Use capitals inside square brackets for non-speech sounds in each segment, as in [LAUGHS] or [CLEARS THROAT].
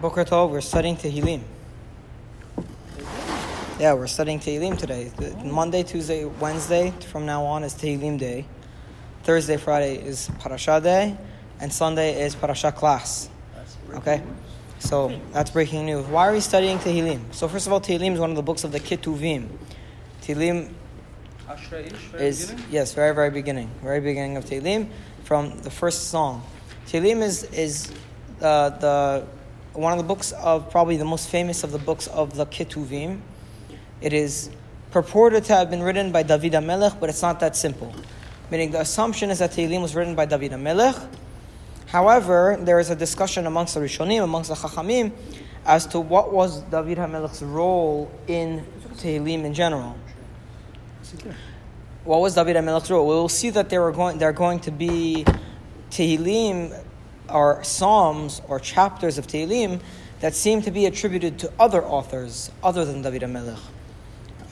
Boker Tov, we're studying Tehillim. Yeah, we're studying Tehillim today. Monday, Tuesday, Wednesday, from now on is Tehillim Day. Thursday, Friday is Parasha Day. And Sunday is Parasha class. Okay? So that's breaking news. Why are we studying Tehillim? So first of all, Tehillim is one of the books of the Ketuvim. Tehillim is yes, very very beginning, very beginning of Tehillim, from the first song. Tehillim is is uh, the one of the books of probably the most famous of the books of the Ketuvim. It is purported to have been written by David HaMelech, but it's not that simple. Meaning the assumption is that Tehillim was written by David HaMelech. However, there is a discussion amongst the Rishonim, amongst the Chachamim, as to what was David HaMelech's role in Tehillim in general. What was David HaMelech's role? We will see that there are going, there are going to be Tehillim, or Psalms, or chapters of Tehillim that seem to be attributed to other authors other than David HaMelech.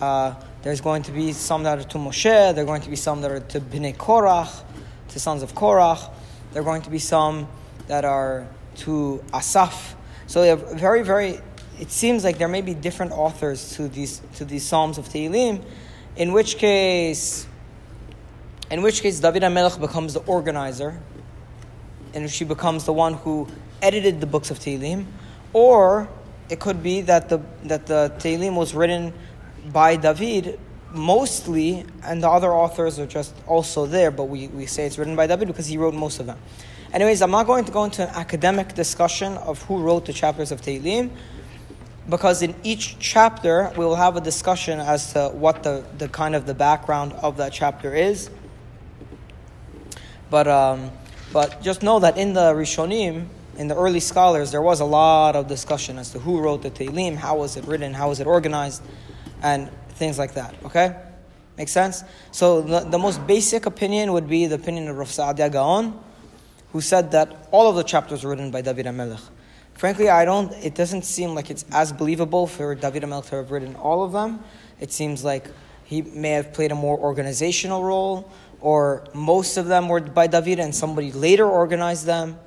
Uh, there's going to be some that are to Moshe, there are going to be some that are to Bnei Korach, to sons of Korach, there are going to be some that are to Asaf. So they have very, very, it seems like there may be different authors to these, to these Psalms of Tehillim, in which case, in which case David HaMelech becomes the organizer, in which he becomes the one who edited the books of Tehillim, or it could be that the, that the Tehillim was written by David mostly, and the other authors are just also there, but we, we say it's written by David because he wrote most of them. Anyways, I'm not going to go into an academic discussion of who wrote the chapters of Tehillim, because in each chapter we will have a discussion as to what the, the kind of the background of that chapter is. But, um, but just know that in the Rishonim, in the early scholars, there was a lot of discussion as to who wrote the Tehillim, how was it written, how was it organized, and things like that. Okay? Make sense? So the, the most basic opinion would be the opinion of Rav Saadia Gaon, who said that all of the chapters were written by David HaMelech. Frankly, I don't. It doesn't seem like it's as believable for David HaMelech to have written all of them. It seems like he may have played a more organizational role, or most of them were by David and somebody later organized them.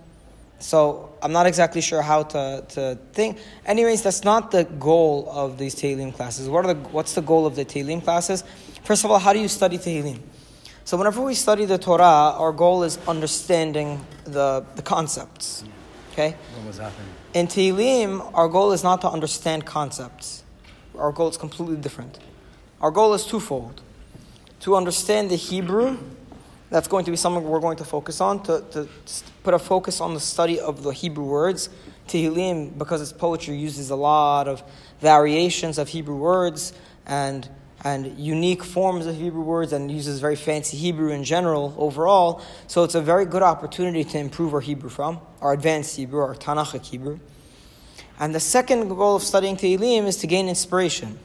So I'm not exactly sure how to, to think. Anyways, that's not the goal of these Tehillim classes. What are the, what's the goal of the Tehillim classes? First of all, how do you study Tehillim? So whenever we study the Torah, our goal is understanding the, the concepts. Okay? What was happening? In Tehillim, our goal is not to understand concepts. Our goal is completely different. Our goal is twofold. To understand the Hebrew, that's going to be something we're going to focus on, to, to put a focus on the study of the Hebrew words. Tehillim, because its poetry, uses a lot of variations of Hebrew words and and unique forms of Hebrew words and uses very fancy Hebrew in general overall. So it's a very good opportunity to improve our Hebrew from, our advanced Hebrew, our Tanakhic Hebrew. And the second goal of studying Tehillim is to gain inspiration.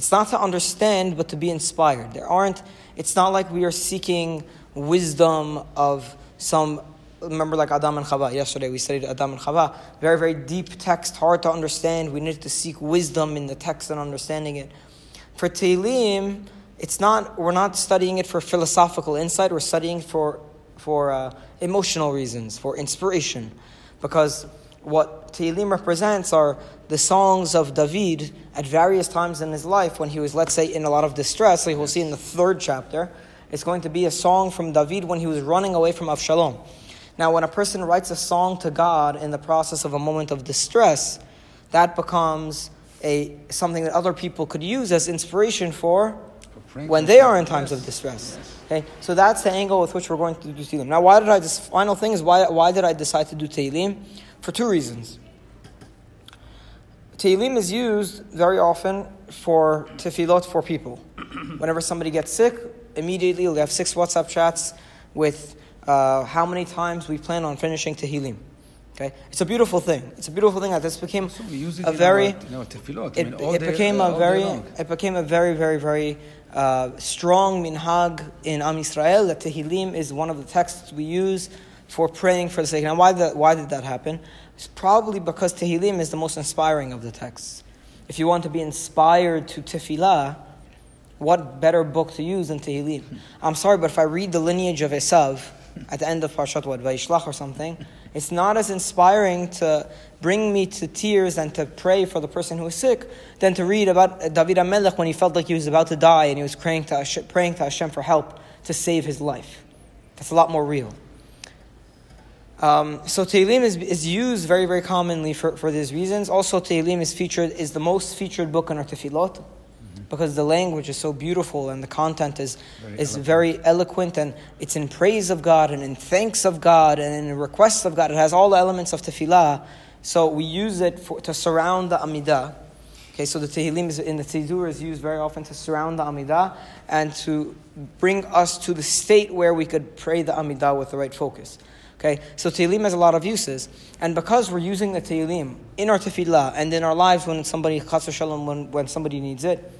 It's not to understand, but to be inspired. There aren't, it's not like we are seeking wisdom of some, remember like Adam and Chava. Yesterday we studied Adam and Chava. Very, very deep text, hard to understand. We need to seek wisdom in the text and understanding it. For Tehillim, it's not, we're not studying it for philosophical insight, we're studying for, for uh, emotional reasons, for inspiration. Because what Tehillim represents are the songs of David at various times in his life when he was, let's say, in a lot of distress, like we'll see in the third chapter. It's going to be a song from David when he was running away from Avshalom. Now, when a person writes a song to God in the process of a moment of distress, that becomes a something that other people could use as inspiration for when they are in times of distress. Okay, so that's the angle with which we're going to do Tehillim. Now, why did I? This final thing is why why did I decide to do Tehillim? For two reasons. Tehillim is used very often for tefillot for people. [CLEARS THROAT] Whenever somebody gets sick, immediately we'll have six WhatsApp chats with uh, how many times we plan on finishing Tehillim. Okay, it's a beautiful thing. It's a beautiful thing that this became So we a in very. our, you tefillot. I It, mean, it day- became uh, a very it became a very very very uh, strong minhag in Am Yisrael that Tehillim is one of the texts we use for praying for the sake. Now, why, the, why did that happen? It's probably because Tehillim is the most inspiring of the texts. If you want to be inspired to Tefillah, what better book to use than Tehillim? I'm sorry, but if I read the lineage of Esav, at the end of Parshat what, Vayishlach or something, it's not as inspiring to bring me to tears and to pray for the person who is sick than to read about David HaMelech when he felt like he was about to die and he was praying to Hashem, praying to Hashem for help to save his life. That's a lot more real. Um, so Tehillim is, is used very, very commonly for, for these reasons. Also, Tehillim is featured is the most featured book in our tefillot because the language is so beautiful and the content is very is eloquent. very eloquent and it's in praise of God and in thanks of God and in requests of God. It has all the elements of tefillah. So we use it for, to surround the Amidah. Okay, so the Tehillim is, in the Siddur is used very often to surround the Amidah and to bring us to the state where we could pray the Amidah with the right focus. Okay, so Tehillim has a lot of uses, and because we're using the Tehillim in our tefillah and in our lives when somebody, shalom, when, when somebody needs it,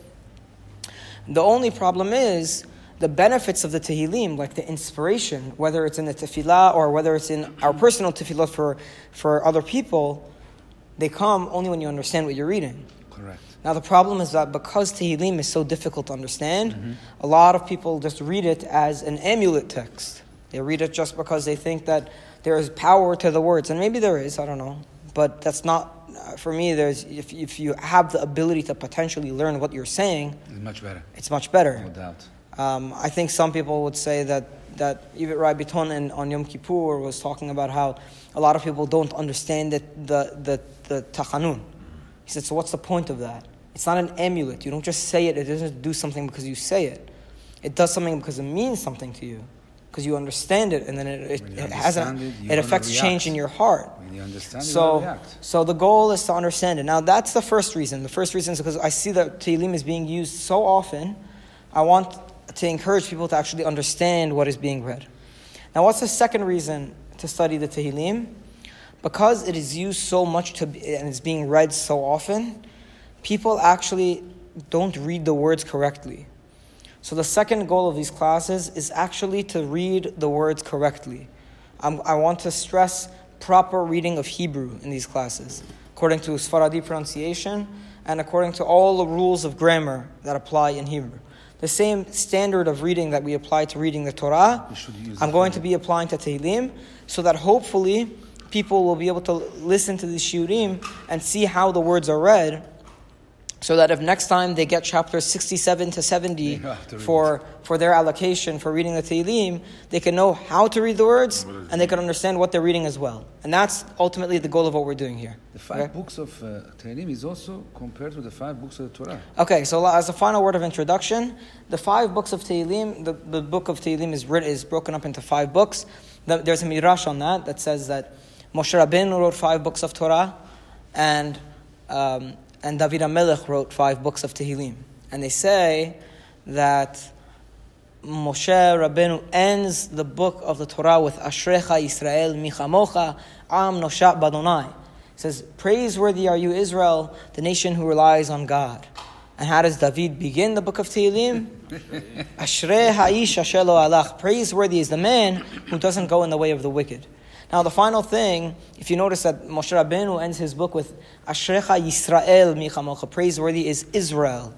the only problem is the benefits of the Tehillim, like the inspiration, whether it's in the tefillah or whether it's in our personal tefillah for, for other people, they come only when you understand what you're reading. Correct. Now the problem is that because Tehillim is so difficult to understand, mm-hmm. a lot of people just read it as an amulet text. They read it just because they think that there is power to the words, and maybe there is. I don't know, but that's not. For me, there's if if you have the ability to potentially learn what you're saying, it's much better. It's much better. No doubt. Um, I think some people would say that that even Rabbi Biton on Yom Kippur was talking about how a lot of people don't understand the the the, the tachanun. He said, so what's the point of that? It's not an amulet. You don't just say it. It doesn't do something because you say it. It does something because it means something to you because you understand it, and then it, it, it has it, it affects change in your heart. You so, so the goal is to understand it. Now that's the first reason. The first reason is because I see that Tehillim is being used so often. I want to encourage people to actually understand what is being read. Now, what's the second reason to study the Tehillim? Because it is used so much to, and it's being read so often, people actually don't read the words correctly. So the second goal of these classes is actually to read the words correctly. I'm, i want to stress proper reading of Hebrew in these classes, according to Sfaradi pronunciation and according to all the rules of grammar that apply in Hebrew. The same standard of reading that we apply to reading the Torah, I'm going to be applying to Tehillim, so that hopefully people will be able to listen to the shiurim and see how the words are read so that if next time they get chapters 67 to 70 for, for their allocation for reading the Tehillim, they can know how to read the words and they can understand what they're reading as well. And that's ultimately the goal of what we're doing here. The five okay? books of uh, Tehillim is also compared to the five books of the Torah. Okay, so as a final word of introduction, the five books of Tehillim, the, the book of Tehillim is, written, is broken up into five books. There's a midrash on that that says that Moshe Rabbeinu wrote five books of Torah and um, and David HaMelech wrote five books of Tehillim. And they say that Moshe Rabbeinu ends the book of the Torah with Ashrecha Israel Michamocha Am Noshat Badonai. He says, Praiseworthy are you, Israel, the nation who relies on God. And how does David begin the book of Tehillim? [LAUGHS] Ashrei Ha'ish Ashelo Alach. Praiseworthy is the man who doesn't go in the way of the wicked. Now, the final thing, if you notice that Moshe Rabbeinu ends his book with Ashrecha Yisrael Michamocha, praiseworthy is Israel.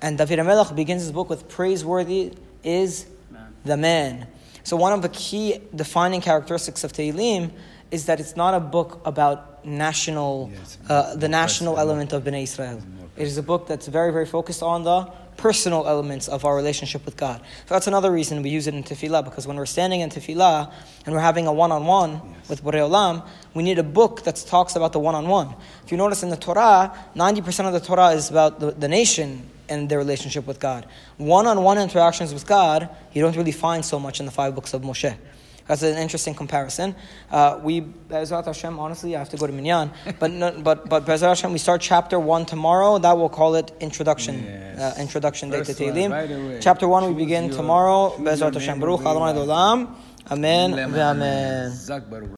And David HaMelech begins his book with praiseworthy is man. the man. So, one of the key defining characteristics of Tehillim is that it's not a book about national, yes, uh, the national element of Bnei Israel. It is a book that's very, very focused on the personal elements of our relationship with God. So that's another reason we use it in tefillah, because when we're standing in tefillah and we're having a one-on-one with Borei Olam, we need a book that talks about the one-on-one. If you notice in the Torah, 90% of the Torah is about the, the nation and their relationship with God. One-on-one interactions with God, you don't really find so much in the five books of Moshe. That's an interesting comparison. Uh, we, Bezrat Hashem, honestly, I have to go to Minyan. [LAUGHS] But, no, but, but Bezrat Hashem, we start chapter 1 tomorrow. That we'll call it introduction. Yes. Uh, introduction day to Tehillim. Right chapter 1 we begin tomorrow. Bezrat Hashem. Baruch Adonai Amen. Amen.